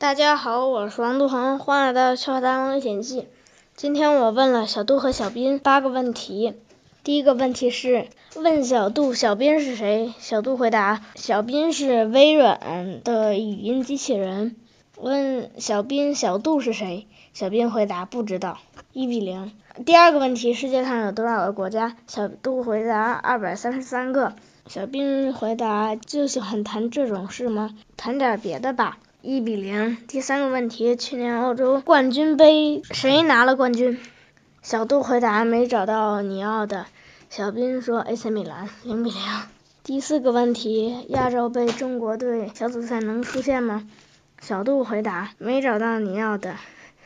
大家好，我是王杜恒，欢迎来到《笑话大王历险记》。今天我问了小杜和小斌八个问题。第一个问题是问小杜小斌是谁？小杜回答小斌是微软的语音机器人。问小斌小杜是谁？小斌回答不知道。一比零。第二个问题世界上有多少个国家？小杜回答二百三十三个。小斌回答就喜欢谈这种事吗？谈点别的吧。一比零。第三个问题，去年欧洲冠军杯谁拿了冠军？小杜回答没找到你要的。小斌说 AC 米兰。零比零。第四个问题，亚洲杯中国队小组赛能出线吗？小杜回答没找到你要的。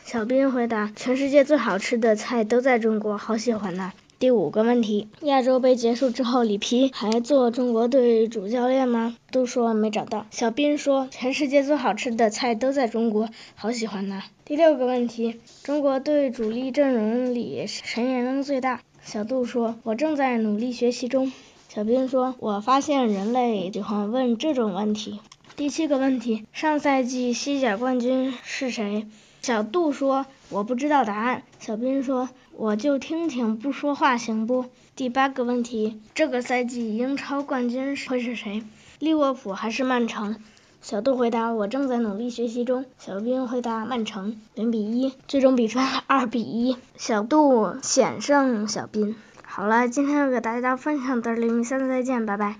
小斌回答全世界最好吃的菜都在中国，好喜欢呐。第五个问题，亚洲杯结束之后，里皮还做中国队主教练吗？都说没找到。小斌说，全世界最好吃的菜都在中国，好喜欢呐。第六个问题，中国队主力阵容里谁年龄最大？小杜说，我正在努力学习中。小斌说，我发现人类喜欢问这种问题。第七个问题，上赛季西甲冠军是谁？小杜说：“我不知道答案。”小斌说：“我就听听，不说话行不？”第八个问题：这个赛季英超冠军会是谁？利物浦还是曼城？小杜回答：“我正在努力学习中。”小斌回答：“曼城。”零比一，最终比分二比一，小杜险胜小斌。好了，今天就给大家分享到这里，下次再见，拜拜。